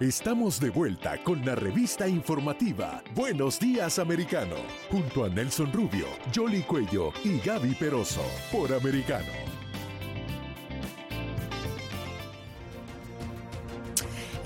Estamos de vuelta con la revista informativa Buenos Días Americano, junto a Nelson Rubio, Jolly Cuello y Gaby Peroso, por Americano.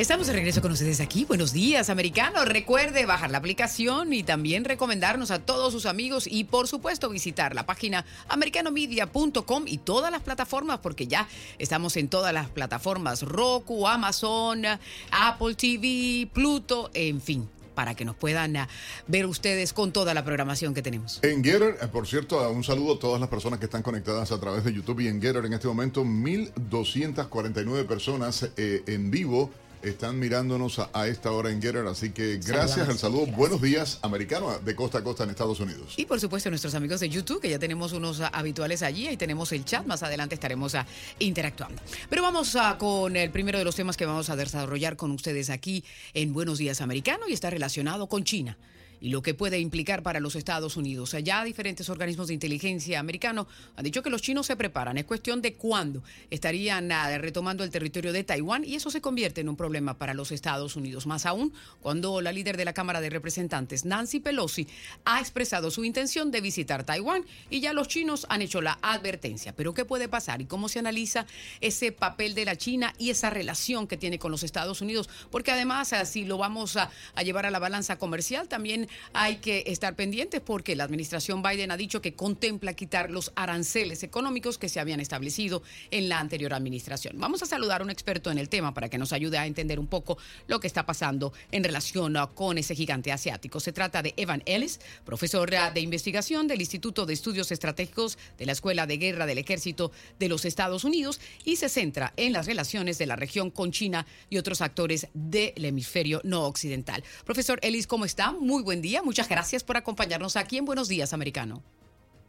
Estamos de regreso con ustedes aquí. Buenos días, americanos. Recuerde bajar la aplicación y también recomendarnos a todos sus amigos y, por supuesto, visitar la página americanomedia.com y todas las plataformas, porque ya estamos en todas las plataformas: Roku, Amazon, Apple TV, Pluto, en fin para que nos puedan ah, ver ustedes con toda la programación que tenemos. En Getter, eh, por cierto, un saludo a todas las personas que están conectadas a través de YouTube y en Getter en este momento 1.249 personas eh, en vivo están mirándonos a, esta hora en Getter. Así que gracias, al saludo. Buenos días, americano, de costa a costa en Estados Unidos. Y por supuesto, nuestros amigos de YouTube, que ya tenemos unos habituales allí. Ahí tenemos el chat. Más adelante estaremos ah, interactuando. Pero vamos a, con el primero de los temas que vamos a desarrollar con ustedes aquí en Buenos Días, americano. Y está relacionado con China y lo que puede implicar para los Estados Unidos. Allá diferentes organismos de inteligencia americanos han dicho que los chinos se preparan. Es cuestión de cuándo estarían retomando el territorio de Taiwán y eso se convierte en un problema para los Estados Unidos. Más aún cuando la líder de la Cámara de Representantes, Nancy Pelosi, ha expresado su intención de visitar Taiwán y ya los chinos han hecho la advertencia. Pero ¿qué puede pasar y cómo se analiza ese papel de la China y esa relación que tiene con los Estados Unidos? Porque además, si lo vamos a llevar a la balanza comercial, también hay que estar pendientes porque la administración Biden ha dicho que contempla quitar los aranceles económicos que se habían establecido en la anterior administración. Vamos a saludar a un experto en el tema para que nos ayude a entender un poco lo que está pasando en relación con ese gigante asiático. Se trata de Evan Ellis, profesor de investigación del Instituto de Estudios Estratégicos de la Escuela de Guerra del Ejército de los Estados Unidos y se centra en las relaciones de la región con China y otros actores del hemisferio no occidental. Profesor Ellis, ¿cómo está? Muy buen día. Muchas gracias por acompañarnos aquí en Buenos Días, Americano.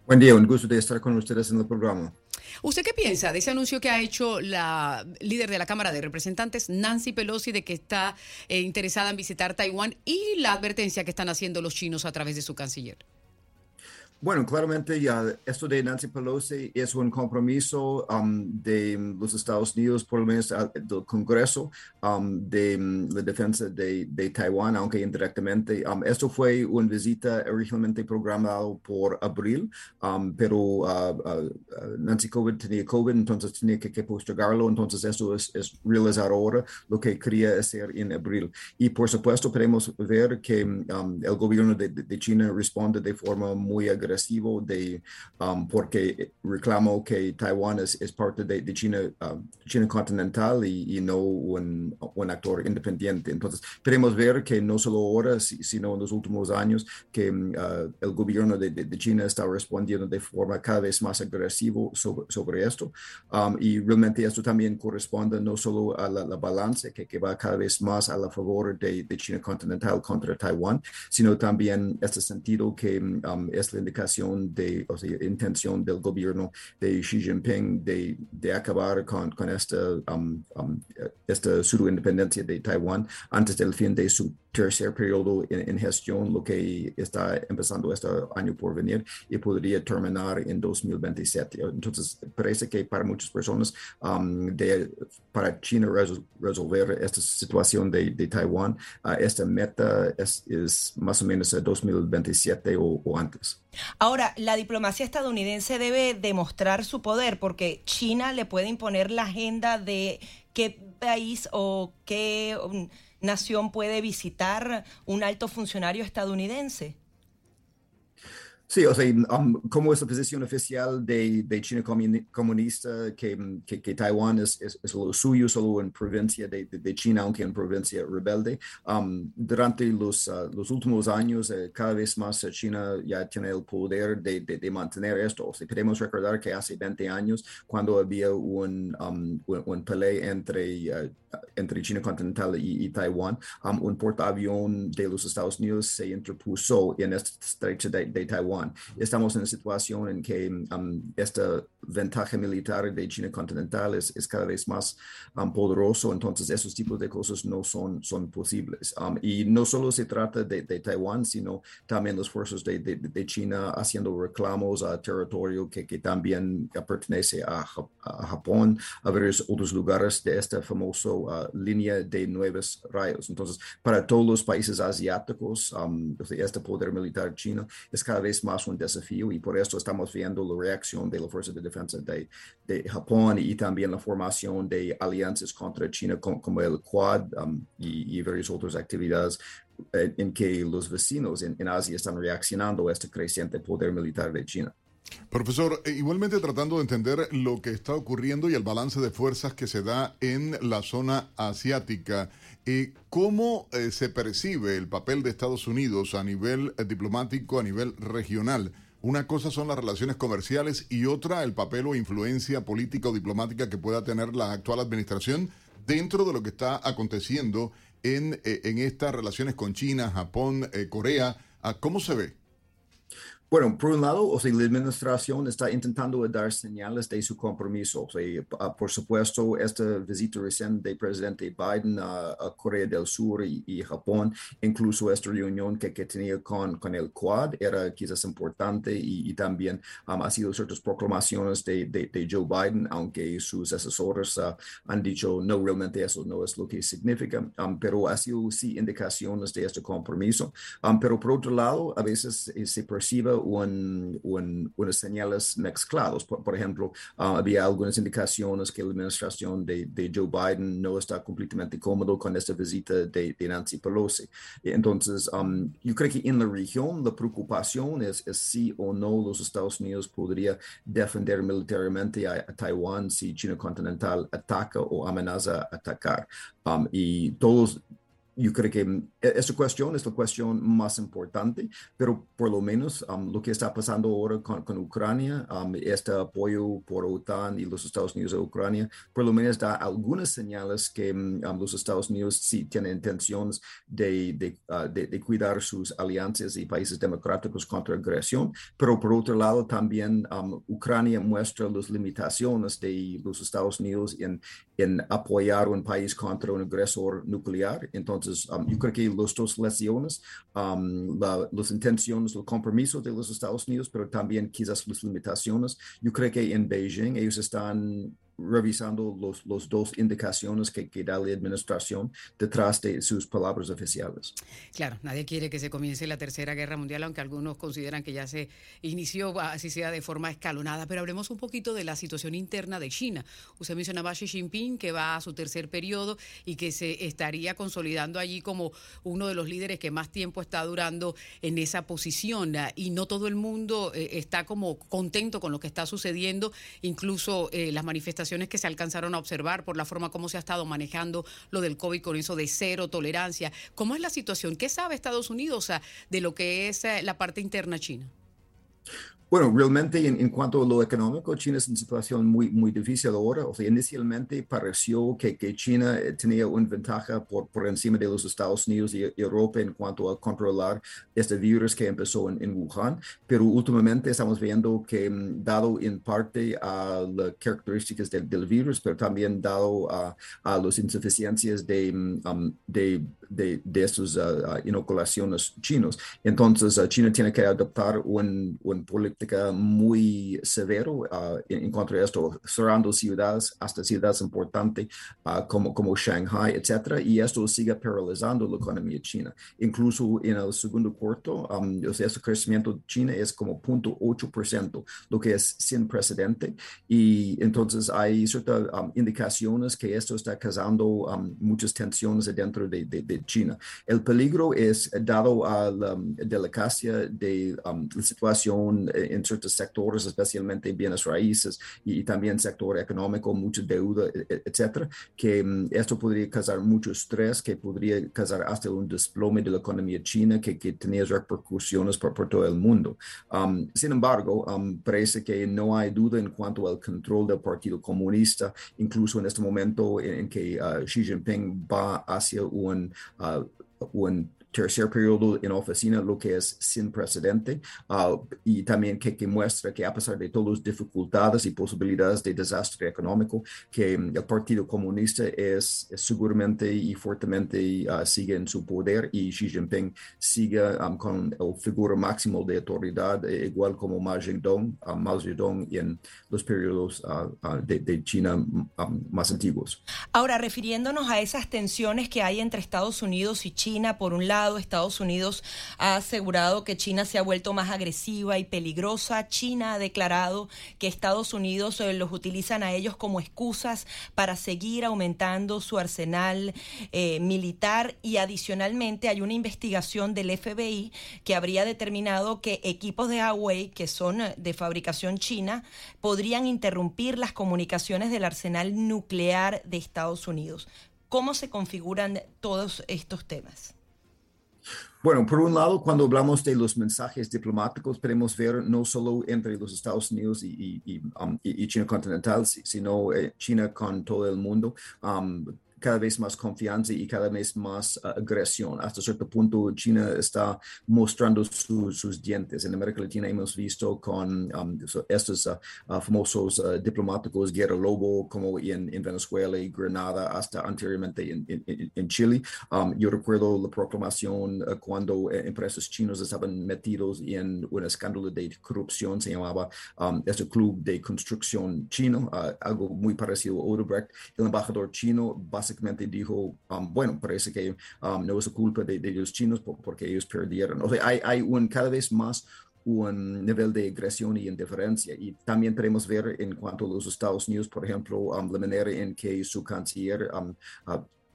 Buen día, un gusto de estar con ustedes en el programa. ¿Usted qué piensa de ese anuncio que ha hecho la líder de la Cámara de Representantes, Nancy Pelosi, de que está eh, interesada en visitar Taiwán y la advertencia que están haciendo los chinos a través de su canciller? Bueno, claramente ya esto de Nancy Pelosi es un compromiso um, de los Estados Unidos, por lo menos del Congreso, um, de la defensa de, de, Taiwán, aunque indirectamente. Um, esto fue una visita originalmente programada por abril, pero uh, uh, uh, Nancy COVID tenía COVID, entonces tenía que, que postergarlo. Entonces esto es, es, realizar ahora lo que quería hacer en abril. Y por supuesto, podemos ver que el gobierno de, de China responde de forma muy agresiva de, um, porque reclamo que Taiwán es, es parte de, de China, um, China continental y, y no un, un, actor independiente. Entonces, queremos ver que no solo ahora, sino en los últimos años, que um, uh, el gobierno de, de, China está respondiendo de forma cada vez más agresiva sobre, sobre esto. Um, y realmente esto también corresponde no solo a la, balance que, que, va cada vez más a la favor de, de China continental contra Taiwán, sino también este sentido que um, es la indicación de, o sea, intención del gobierno de Xi Jinping de, de acabar con, con esta, um, um, esta pseudo independencia de Taiwán antes del fin de su tercer periodo en, gestión, lo que está empezando este año por venir y podría terminar en 2027. Entonces, parece que para muchas personas, um, de, para China resolver esta situación de, de Taiwán, uh, esta meta es, es, más o menos 2027 o, o antes. Ahora, la diplomacia estadounidense debe demostrar su poder porque China le puede imponer la agenda de qué país o qué um, nación puede visitar un alto funcionario estadounidense? Sí, o sea, um, como es la posición oficial de, de China comunista, que, que, Taiwán es, es, lo suyo solo en provincia de, de, China, aunque en provincia rebelde. Um, durante los, uh, los últimos años, eh, cada vez más China ya tiene el poder de, de, mantener esto. O sea, podemos recordar que hace 20 años, cuando había un, um, un, pelea entre, uh, entre China continental y, Taiwán, um, un portaavión de los Estados Unidos se interpuso en este estrecho de, de Taiwán Estamos en una situación en que um, esta ventaja militar de China continental es, es cada vez más um, poderoso, entonces esos tipos de cosas no son, son posibles. Um, y no solo se trata de, Taiwán, sino también los fuerzas de, de, China haciendo reclamos a territorio que, que también pertenece a, Japón, a varios otros lugares de esta famosa uh, línea de nuevos rayos. Entonces, para todos los países asiáticos, este poder militar chino es cada vez más un desafío y por eso estamos viendo la reacción de la Fuerza de De, Japón y también la formación de alianzas contra China como, el Quad um, y, varias otras actividades eh, en, que los vecinos en, en Asia están reaccionando a este creciente poder militar de China. Profesor, eh, igualmente tratando de entender lo que está ocurriendo y el balance de fuerzas que se da en la zona asiática, eh, ¿cómo se percibe el papel de Estados Unidos a nivel diplomático, a nivel regional? Una cosa son las relaciones comerciales y otra el papel o influencia política o diplomática que pueda tener la actual administración dentro de lo que está aconteciendo en, en estas relaciones con China, Japón, Corea. Ah, ¿Cómo se ve? Bueno, por un lado, o sea, la administración está intentando dar señales de su compromiso. O sea, ah, por supuesto, esta visita reciente del presidente Biden a, Corea del Sur y, Japón, incluso esta reunión que, que, tenía con, con el Quad, era quizás importante y, también um, ha sido ciertas proclamaciones de, de, Joe Biden, aunque sus asesores uh, han dicho no, realmente eso no es lo que significa, um, pero ha sido sí indicaciones de este compromiso. Um, pero por otro lado, a veces eh, se percibe un, un, unas señales mezcladas. Por, ejemplo, ah, había algunas indicaciones que la administración de, Joe Biden no está completamente cómodo con esta visita de, de Nancy Pelosi. Entonces, um, yo creo que en la región la preocupación es, es, si o no los Estados Unidos podría defender militarmente a, Taiwán si China continental ataca o amenaza atacar. Um, y todos yo creo que mm, e-, esta cuestión es la cuestión más importante, pero por lo menos um, lo que está pasando ahora con, Ucrania, um, este apoyo por OTAN y los Estados Unidos a Ucrania, por lo menos da algunas señales que mm, um, los Estados Unidos sí tienen intenciones de, uh, de, de, cuidar sus alianzas y países democráticos contra agresión, pero por otro lado también Ucrania muestra las limitaciones de los Estados Unidos en, en apoyar un país contra un agresor nuclear. Entonces, entonces, um, yo creo que los dos lesiones, um, las intenciones, el compromiso de los Estados Unidos, pero también quizás las limitaciones, yo creo que en Beijing ellos están revisando los, los dos indicaciones que, que, da la administración detrás de sus palabras oficiales. Claro, nadie quiere que se comience la Tercera Guerra Mundial, aunque algunos consideran que ya se inició, así sea de forma escalonada. Pero hablemos un poquito de la situación interna de China. Usted mencionaba a Xi Jinping, que va a su tercer periodo y que se estaría consolidando allí como uno de los líderes que más tiempo está durando en esa posición. Y no todo el mundo eh, está como contento con lo que está sucediendo, incluso eh, las manifestaciones que se alcanzaron a observar por la forma como se ha estado manejando lo del COVID con eso de cero tolerancia. ¿Cómo es la situación? ¿Qué sabe Estados Unidos de lo que es eh, la parte interna china? Bueno, realmente en, cuanto a lo económico, China es en una situación muy, muy difícil ahora. O sea, inicialmente pareció que, que China eh, tenía una ventaja por, por encima de los Estados Unidos y Europa en cuanto a controlar este virus que empezó en, en Wuhan, pero últimamente estamos viendo que, mm, dado en parte a las características del, del virus, pero también dado a, a las insuficiencias de, mm, um, de, de, de uh, inoculaciones chinos, entonces uh, China tiene que adoptar un, un política muy severo uh, en, cuanto a esto, cerrando ciudades, hasta ciudades importantes como, como Shanghai, etcétera, y esto sigue paralizando la economía china. Incluso en el segundo cuarto, um, o sea, este crecimiento de China es como 0.8%, lo que es sin precedente, y entonces hay ciertas um, indicaciones que esto está causando um, muchas tensiones dentro de, de, China. El peligro es dado a la delicacia de la situación en ciertos sectores, especialmente bienes raíces y, también sector económico, mucha deuda, e, e, etcétera, que esto podría causar mucho estrés, que podría causar hasta un desplome de la economía china que, que tenía repercusiones por, todo el mundo. sin embargo, parece que no hay duda en cuanto al control del Partido Comunista, incluso en este momento en, que uh, Xi Jinping va hacia un, uh, un tercer periodo en oficina, lo que es sin precedente, uh, y también que, que, muestra que a pesar de todas las dificultades y posibilidades de desastre económico, que um, el Partido Comunista es, es seguramente y fuertemente uh, sigue en su poder y Xi Jinping sigue um, con el figura máximo de autoridad, eh, igual como Mao Zedong, uh, Mao Zedong en los periodos de, de, China um, más antiguos. Ahora, refiriéndonos a esas tensiones que hay entre Estados Unidos y China, por un lado, Estados Unidos ha asegurado que China se ha vuelto más agresiva y peligrosa. China ha declarado que Estados Unidos eh, los utilizan a ellos como excusas para seguir aumentando su arsenal eh, militar y adicionalmente hay una investigación del FBI que habría determinado que equipos de Huawei que son eh, de fabricación china podrían interrumpir las comunicaciones del arsenal nuclear de Estados Unidos. ¿Cómo se configuran todos estos temas? Bueno, por un lado, cuando hablamos de los mensajes diplomáticos, podemos ver no solo entre los Estados Unidos y, um, China continental, sino eh, China con todo el mundo. Um, cada vez más confianza y cada vez más uh, agresión. Hasta cierto punto, China está mostrando sus dientes. En América Latina hemos visto con um, estos uh, uh, famosos diplomáticos, Guerra Lobo, como en, en, Venezuela y Granada, hasta anteriormente en, Chile. Um, yo recuerdo la proclamación cuando eh, empresas chinas estaban metidos en un escándalo de corrupción, se llamaba um, este club de construcción chino, algo muy parecido a Odebrecht. El embajador chino básicamente básicamente dijo, um, bueno, parece que um, no es culpa de, los chinos porque ellos perdieron. O sea, hay, hay un cada vez más un nivel de agresión y indiferencia. Y también podemos ver en cuanto a los Estados Unidos, por ejemplo, um, la manera en que su canciller uh,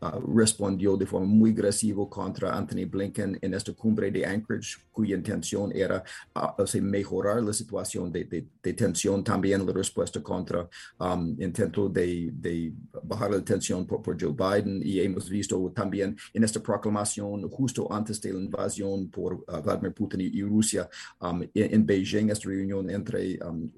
Uh, respondió de forma muy agresiva contra Anthony Blinken en esta cumbre de Anchorage, cuya intención era uh, mejorar la situación de, de, tensión, también la respuesta contra um, intento de, bajar la tensión por, Joe Biden. Y hemos visto también en esta proclamación, justo antes de la invasión por uh, Vladimir Putin y, Rusia um, en, Beijing, esta reunión entre um,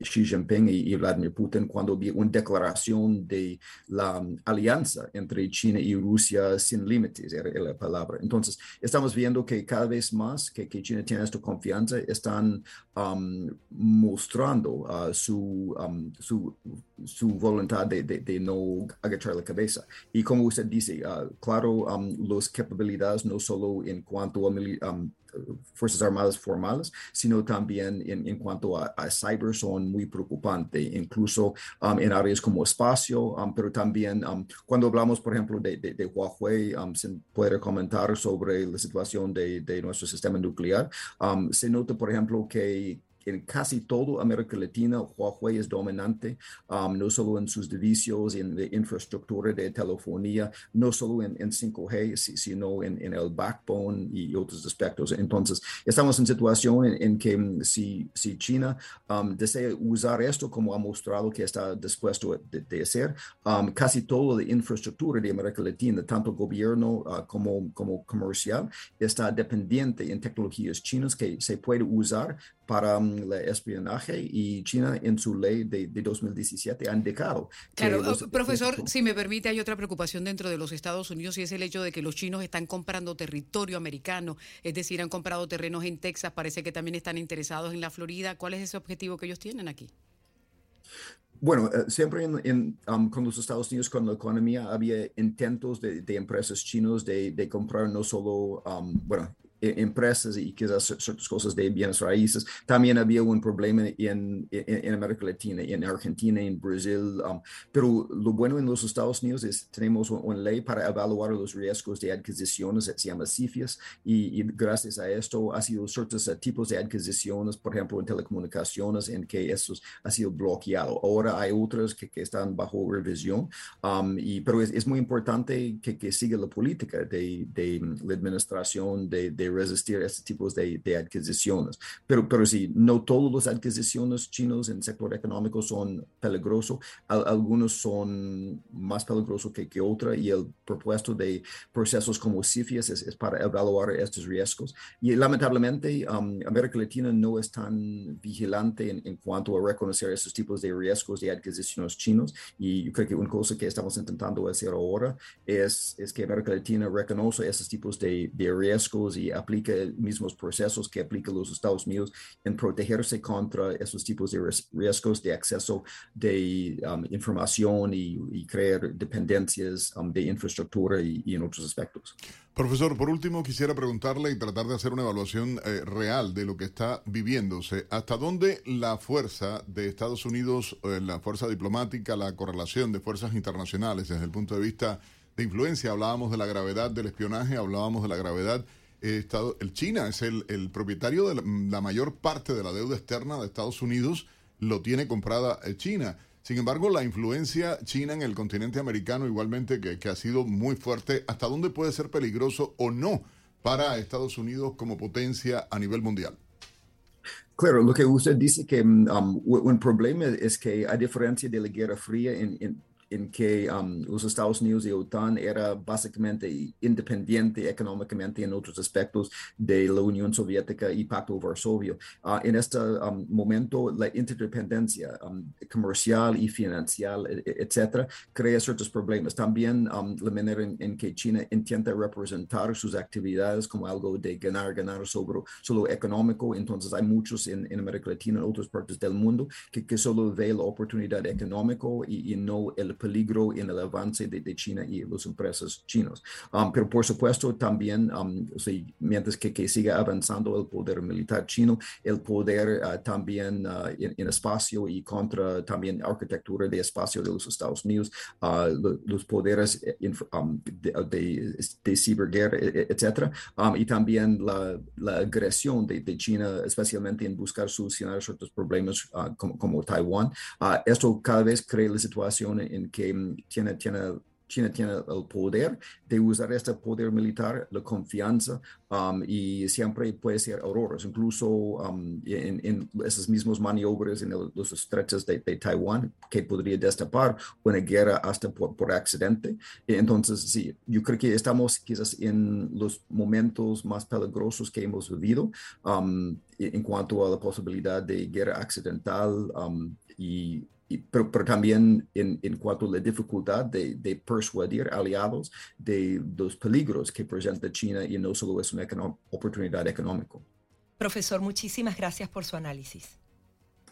Xi Jinping y, Vladimir Putin, cuando había una declaración de la alianza entre China y Rusia sin límites, era, la palabra. Entonces, estamos viendo que cada vez más que, que China tiene esta confianza, están um, mostrando uh, su, um, su, su, voluntad de, de, no agachar la cabeza. Y como usted dice, uh, claro, um, las capacidades no solo en cuanto a Fuerzas Armadas formales, sino también en, en cuanto a, cyber son muy preocupantes, incluso um, en áreas como espacio, um, pero también um, cuando hablamos, por ejemplo, de, de, de Huawei, se puede comentar sobre la situación de, de nuestro sistema nuclear. se nota, por ejemplo, que en casi todo América Latina, Huawei es dominante, um, no solo en sus servicios, en la infraestructura de telefonía, no solo en, 5G, sino en, el backbone y otros aspectos. Entonces, estamos en situación en, que mm, si, si China um, desea usar esto como ha mostrado que está dispuesto de, hacer, um, casi toda la infraestructura de América Latina, tanto gobierno uh, como, como comercial, está dependiente en tecnologías chinas que se puede usar para el espionaje y China en su ley de, 2017 han indicado. Claro, profesor, si me permite, hay otra preocupación dentro de los Estados Unidos y es el hecho de que los chinos están comprando territorio americano, es decir, han comprado terrenos en Texas, parece que también están interesados en la Florida. ¿Cuál es ese objetivo que ellos tienen aquí? Bueno, eh, siempre en, um, con los Estados Unidos, con la economía, había intentos de, empresas chinos de, comprar no solo, um, bueno, empresas y quizás ciertas cosas de bienes raíces. También había un problema en, en, América Latina, en Argentina, en Brasil, um, pero lo bueno en los Estados Unidos es tenemos una ley para evaluar los riesgos de adquisiciones, se llama CFIUS, y, gracias a esto ha sido ciertos tipos de adquisiciones, por ejemplo, en telecomunicaciones, en que eso ha sido bloqueado. Ahora hay otros que, que están bajo revisión, um, y, pero es, es, muy importante que, que siga la política de, de la administración de, de resistir a estos tipos de, de, adquisiciones. Pero, pero sí, no todas las adquisiciones chinos en el sector económico son peligrosos, algunos son más peligrosos que, que otros y el propuesto de procesos como CFIUS es, para evaluar estos riesgos. Y lamentablemente um, América Latina no es tan vigilante en, en, cuanto a reconocer esos tipos de riesgos de adquisiciones chinos y yo creo que una cosa que estamos intentando hacer ahora es, es que América Latina reconoce esos tipos de, de riesgos y aplique los mismos procesos que aplican los Estados Unidos en protegerse contra esos tipos de riesgos de acceso de um, información y, crear dependencias um, de infraestructura y, en otros aspectos. Profesor, por último quisiera preguntarle y tratar de hacer una evaluación eh, real de lo que está viviéndose. ¿Hasta dónde la fuerza de Estados Unidos, eh, la fuerza diplomática, la correlación de fuerzas internacionales desde el punto de vista de influencia? Hablábamos de la gravedad del espionaje, hablábamos de la gravedad El China es el, el propietario de la, mayor parte de la deuda externa de Estados Unidos, lo tiene comprada eh, China. Sin embargo, la influencia china en el continente americano igualmente que, que, ha sido muy fuerte, ¿hasta dónde puede ser peligroso o no para Estados Unidos como potencia a nivel mundial? Claro, lo que usted dice que um, un problema es que a diferencia de la Guerra Fría en, en en que um, los Estados Unidos y OTAN era básicamente independiente económicamente en otros aspectos de la Unión Soviética y Pacto Varsovio. Uh, en este um, momento, la interdependencia um, comercial y financiera, e, etcétera, crea ciertos problemas. También la manera en, que China intenta representar sus actividades como algo de ganar, ganar sobre solo económico. Entonces, hay muchos en, América Latina, en otras partes del mundo, que, que solo ve la oportunidad económica y, y no el peligro en el avance de, China y las empresas chinas. Um, pero por supuesto también, um, mientras que, que, siga avanzando el poder militar chino, el poder uh, también uh, en, espacio y contra también arquitectura de espacio de los Estados Unidos, uh, los poderes eh, um, de, de, ciberguerra, e, e, etcétera, y también la, la agresión de, China, especialmente en buscar solucionar ciertos problemas como, como, Taiwán. esto cada vez crea la situación en que mm, tiene, tiene, China tiene el poder de usar este poder militar, la confianza, um, y siempre puede ser auroras, incluso um, en, en, esas mismas maniobras en los estrechos de, Taiwán, que podría destapar una guerra hasta por, por, accidente. Entonces, sí, yo creo que estamos quizás en los momentos más peligrosos que hemos vivido um, en cuanto a la posibilidad de guerra accidental y pero, también en, en, cuanto a la dificultad de, de, persuadir aliados de los peligros que presenta China y no solo es una oportunidad económica. Profesor, muchísimas gracias por su análisis.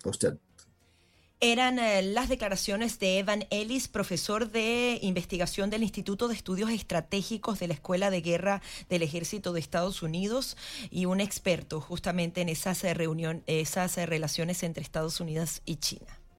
A usted. Eran eh, las declaraciones de Evan Ellis, profesor de investigación del Instituto de Estudios Estratégicos de la Escuela de Guerra del Ejército de Estados Unidos y un experto justamente en esas, eh, reunión, esas eh, relaciones entre Estados Unidos y China.